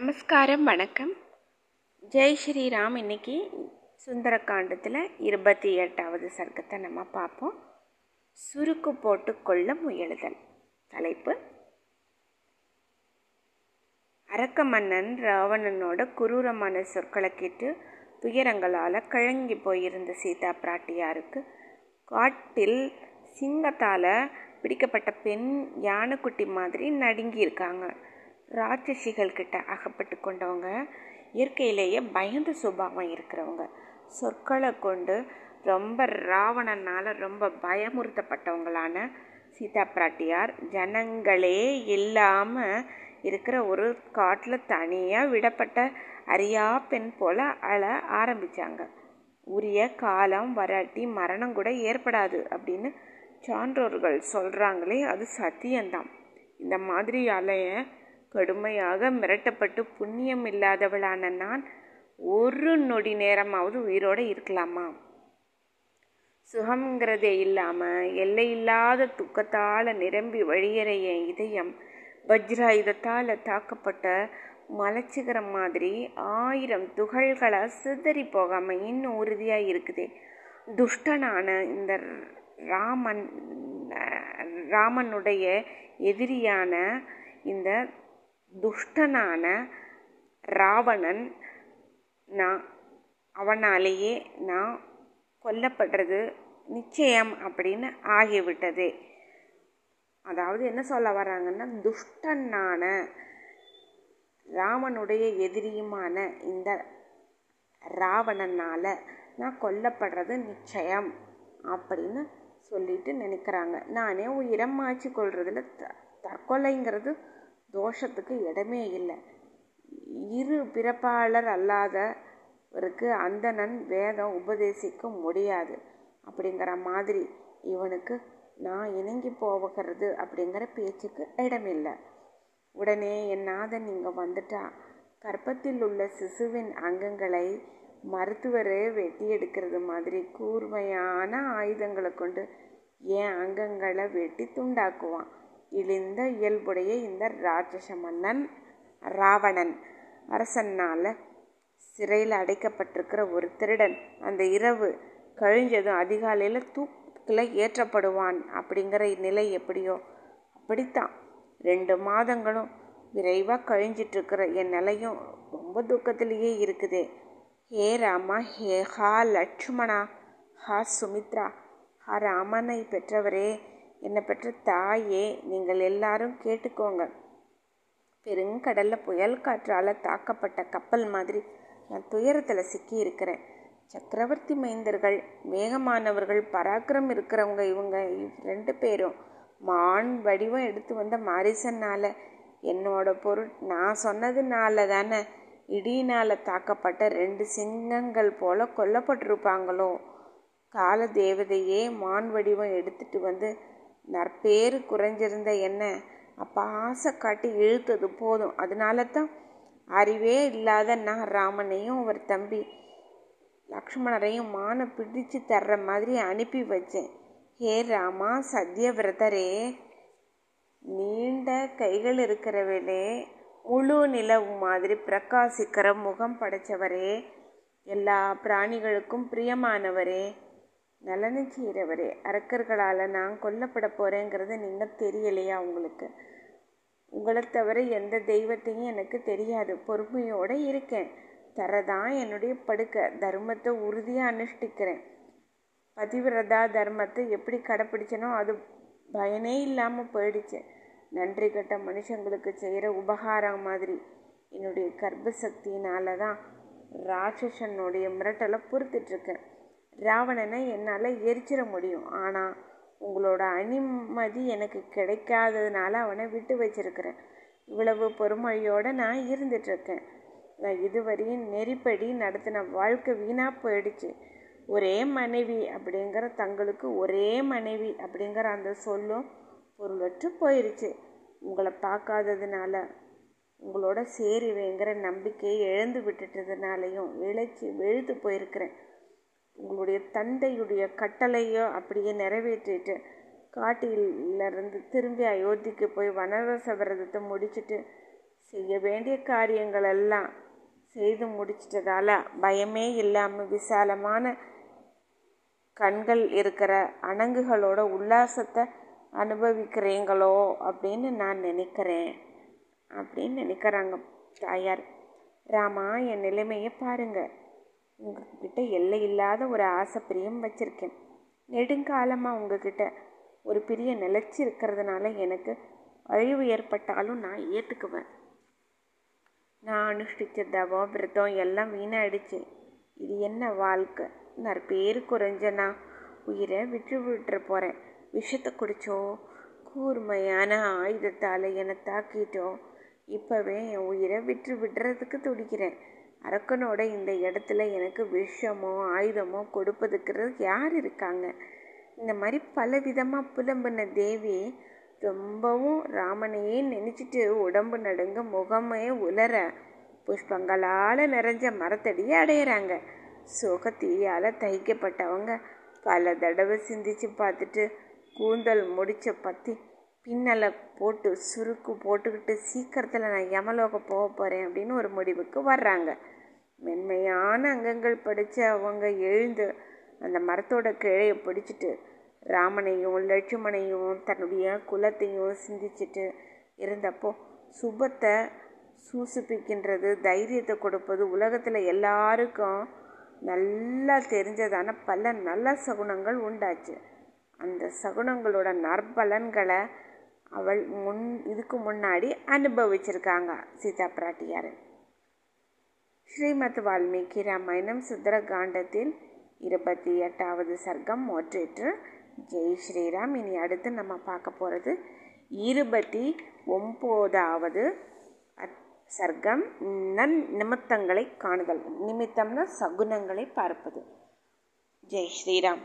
நமஸ்காரம் வணக்கம். ஜெய் ஸ்ரீராம் இன்னைக்கு சுந்தரகாண்டத்தில் இருபத்தி எட்டாவது சர்க்கத்தை நம்ம பார்ப்போம். சுருக்கு போட்டு கொள்ள முயலுதல் தலைப்பு. அரக்க மன்னன் ராவணனோட குரூரமான சொற்களை கேட்டு துயரங்களால் கழங்கி போயிருந்த சீதா பிராட்டியாருக்கு காட்டில் சிங்கத்தால் பிடிக்கப்பட்ட பெண் யானைக்குட்டி மாதிரி நடுங்கி இருக்காங்க. ராட்சசிகள் கிட்ட அகப்பட்டு கொண்டவங்க இயற்கையிலேயே பயந்த சுபாவம் இருக்கிறவங்க. சொற்களை கொண்டு ரொம்ப ராவணனால் ரொம்ப பயமுறுத்தப்பட்டவங்களான சீதா பிராட்டியார் ஜனங்களே இல்லாமல் இருக்கிற ஒரு காட்டில் தனியாக விடப்பட்ட அரியா பெண் போல் அழ ஆரம்பித்தாங்க உரிய காலம் வராட்டி மரணம் கூட ஏற்படாது அப்படின்னு சான்றோர்கள் சொல்கிறாங்களே அது சத்தியம்தான். இந்த மாதிரி அலைய கடுமையாக மிரட்டப்பட்டு புண்ணியம் இல்லாதவளான நான் ஒரு நொடி நேரமாவது உயிரோடு இருக்கலாமா? சுகம்ங்கிறதே இல்லாமல் எல்லையில்லாத துக்கத்தால் நிரம்பி வழியிற என் இதயம் வஜ்ராயுதத்தால் தாக்கப்பட்ட மலைச்சிகரம் மாதிரி ஆயிரம் துகள்களை சிதறி போகாமல் இன்னும் உறுதியாக இருக்குதே. துஷ்டனான இந்த ராமன் ராமனுடைய எதிரியான இந்த துஷ்டனான ராவணன் நான் அவனாலேயே நான் கொல்லப்படுறது நிச்சயம் அப்படின்னு ஆகிவிட்டது. அதாவது என்ன சொல்ல வராங்கன்னா துஷ்டனான ராமனுடைய எதிரியுமான இந்த ராவணனால் நான் கொல்லப்படுறது நிச்சயம் அப்படின்னு சொல்லிட்டு நினைக்கிறாங்க. நானே உயிரம் மாய்ச்சி கொள்றதுல த தற்கொலைங்கிறது தோஷத்துக்கு இடமே இல்லை. இரு பிறப்பாளர் அல்லாதவருக்கு அந்தணன் வேதம் உபதேசிக்க முடியாது. அப்படிங்கிற மாதிரி இவனுக்கு நான் இணங்கி போகிறது அப்படிங்கிற பேச்சுக்கு இடமில்லை. உடனே என் நாதன் இங்கே வந்துட்டா. கற்பத்தில் உள்ள சிசுவின் அங்கங்களை மருத்துவரே வெட்டி எடுக்கிறது மாதிரி கூர்மையான ஆயுதங்களை கொண்டு என் அங்கங்களை வெட்டி துண்டாக்குவான். இழிந்த இயல்புடைய இந்த ராட்சச மன்னன் ராவணன். அரசனால் சிறையில் அடைக்கப்பட்டிருக்கிற ஒரு திருடன் அந்த இரவு கழிஞ்சதும் அதிகாலையில் தூக்கில் ஏற்றப்படுவான் அப்படிங்கிற நிலை எப்படியோ அப்படித்தான். ரெண்டு மாதங்களும் விரைவாக கழிஞ்சிட்ருக்கிற என் நிலையும் ரொம்ப துக்கத்திலேயே இருக்குதே. ஹே ராமா ஹே ஹா லட்சுமணா ஹா சுமித்ரா ஹா ராமனை பெற்றவரே என்னை பெற்ற தாயே நீங்கள் எல்லாரும் கேட்டுக்கோங்க. பெருங்கடலில் புயல் காற்றால் தாக்கப்பட்ட கப்பல் மாதிரி நான் துயரத்தில் சிக்கி இருக்கிறேன் சக்கரவர்த்தி மைந்தர்கள் வேகமானவர்கள் பராக்கிரம் இருக்கிறவங்க இவங்க ரெண்டு பேரும் மான் வடிவம் எடுத்து வந்த மாரிசனால் என்னோட பொருள் நான் சொன்னதுனால தானே இடியினால் தாக்கப்பட்ட ரெண்டு சிங்கங்கள் போல கொல்லப்பட்டிருப்பாங்களோ? கால தேவதையே மான் வடிவம் எடுத்துட்டு வந்து நற்பேறு குறைஞ்சிருந்த என்ன அப்போ ஆசை காட்டி இழுத்தது போதும். அதனால தான் அறிவே இல்லாத நான் ராமனையும் அவர் தம்பி லக்ஷ்மணரையும் மானை பிடிச்சு தர்ற மாதிரி அனுப்பி வச்சேன். ஹே ராமா சத்யவிரதரே நீண்ட கைகள் இருக்கிறவளே முழு நிலவு மாதிரி பிரகாசிக்கிற முகம் படைச்சவரே எல்லா பிராணிகளுக்கும் பிரியமானவரே நலனை செய்கிறவரே அரக்கர்களால் நான் கொல்லப்பட போகிறேங்கிறது நீங்கள் தெரியலையா உங்களுக்கு? உங்களை தவிர எந்த தெய்வத்தையும் எனக்கு தெரியாது. பொறுமையோடு இருக்கேன். தரதான் என்னுடைய படுக்கை. தர்மத்தை உறுதியாக அனுஷ்டிக்கிறேன். பதிவிரதா தர்மத்தை எப்படி கடைப்பிடிச்சனோ அது பயனே இல்லாமல் போயிடுச்சு. நன்றி கட்ட மனுஷங்களுக்கு செய்கிற உபகாரம் மாதிரி. என்னுடைய கர்ப்பசக்தியினால தான் ராட்சசனுடைய மிரட்டலை பொறுத்துட்ருக்கேன் ராவணனை என்னால் எரிச்சிட முடியும். ஆனால் உங்களோட அனுமதி எனக்கு கிடைக்காததுனால அவனை விட்டு வச்சிருக்கிறேன். இவ்வளவு பொறுமையோடு நான் இருந்துட்டுருக்கேன். நான் இதுவரையும் நெறிப்படி நடத்தின வாழ்க்கை வீணாக போயிடுச்சு. ஒரே மனைவி அப்படிங்கிற தங்களுக்கு ஒரே மனைவி அப்படிங்கிற அந்த சொல்லும் பொருளற்று போயிடுச்சு உங்களை பார்க்காததுனால உங்களோட சேருவேங்கிற நம்பிக்கையை இழந்து விட்டுட்டதுனாலையும் இழைச்சி வெழுத்து போயிருக்கிறேன். உங்களுடைய தந்தையுடைய கட்டளையோ அப்படியே நிறைவேற்றிட்டு காட்டிலிருந்து திரும்பி அயோத்திக்கு போய் வனவாச விரதத்தை முடிச்சுட்டு செய்ய வேண்டிய காரியங்கள் எல்லாம் செய்து முடிச்சிட்டதால பயமே இல்லாமல் விசாலமான கண்கள் இருக்கிற அணங்குகளோட உல்லாசத்தை அனுபவிக்கிறீங்களோ அப்படின்னு நான் நினைக்கிறேன். அப்படின்னு நினைக்கிறாங்க தாயார். ராமா என் நிலைமையை பாருங்கள் உங்ககிட்ட எல்லை இல்லாத ஒரு ஆசை பிரியம் வச்சுருக்கேன். நெடுங்காலமாக உங்ககிட்ட ஒரு பிரிய நிலச்சி இருக்கிறதுனால எனக்கு அழிவு ஏற்பட்டாலும் நான் ஏற்றுக்குவேன் நான் அனுஷ்டிச்ச தவம் விரதம் எல்லாம் வீணாயிடுச்சு. இது என்ன வாழ்க்கை? நான் பேர் குறைஞ்சனா உயிரை விட்டு விட்டுற போகிறேன் விஷத்தை குடிச்சோ? கூர்மையான ஆயுதத்தால் என்னை தாக்கிட்டோ? இப்போவே என் உயிரை விட்டு விடுறதுக்கு துடிக்கிறேன். அரக்கனோட இந்த இடத்துல எனக்கு விஷமோ ஆயுதமோ கொடுப்பதுக்கு யார் இருக்காங்க? இந்த மாதிரி பல விதமாக புலம்புன தேவி ரொம்பவும் ராமனையே நினச்சிட்டு உடம்பு நடுங்க முகமே உலர புஷ்பங்களால் நிறைஞ்ச மரத்தடியை அடையிறாங்க. சுகத்தீயால் தைக்கப்பட்டவங்க பல தடவை சிந்திச்சு பார்த்துட்டு கூந்தல் முடிச்ச பற்றி பின்னலை போட்டு சுருக்கு போட்டுக்கிட்டு சீக்கிரத்தில் நான் யமலோக போக போகிறேன் அப்படின்னு ஒரு முடிவுக்கு வர்றாங்க. மென்மையான அங்கங்கள் படித்த அவங்க எழுந்து அந்த மரத்தோட கிழையை பிடிச்சிட்டு ராமனையும் லட்சுமணையும் தன்னுடைய குலத்தையும் சிந்திச்சுட்டு இருந்தப்போ சுபத்தை சூசிப்பிக்கின்றது தைரியத்தை கொடுப்பது உலகத்தில் எல்லாருக்கும் நல்லா தெரிஞ்சதான பல நல்ல சகுனங்கள் உண்டாச்சு. அந்த சகுனங்களோட நற்பலன்களை அவள் முன் இதுக்கு முன்னாடி அனுபவிச்சிருக்காங்க சீதா பிராட்டியார் ஸ்ரீமத் வால்மீகி ராமாயணம் சுந்தரகாண்டத்தில் இருபத்தி எட்டாவது சர்க்கம் மோற்றேற்று. ஜெய் ஸ்ரீராம். இனி அடுத்து நம்ம பார்க்க போகிறது இருபத்தி ஒம்போதாவது சர்க்கம். நன் நிமித்தங்களை காணுதல். நிமித்தம்னா சகுனங்களை பார்ப்பது. ஜெய் ஸ்ரீராம்.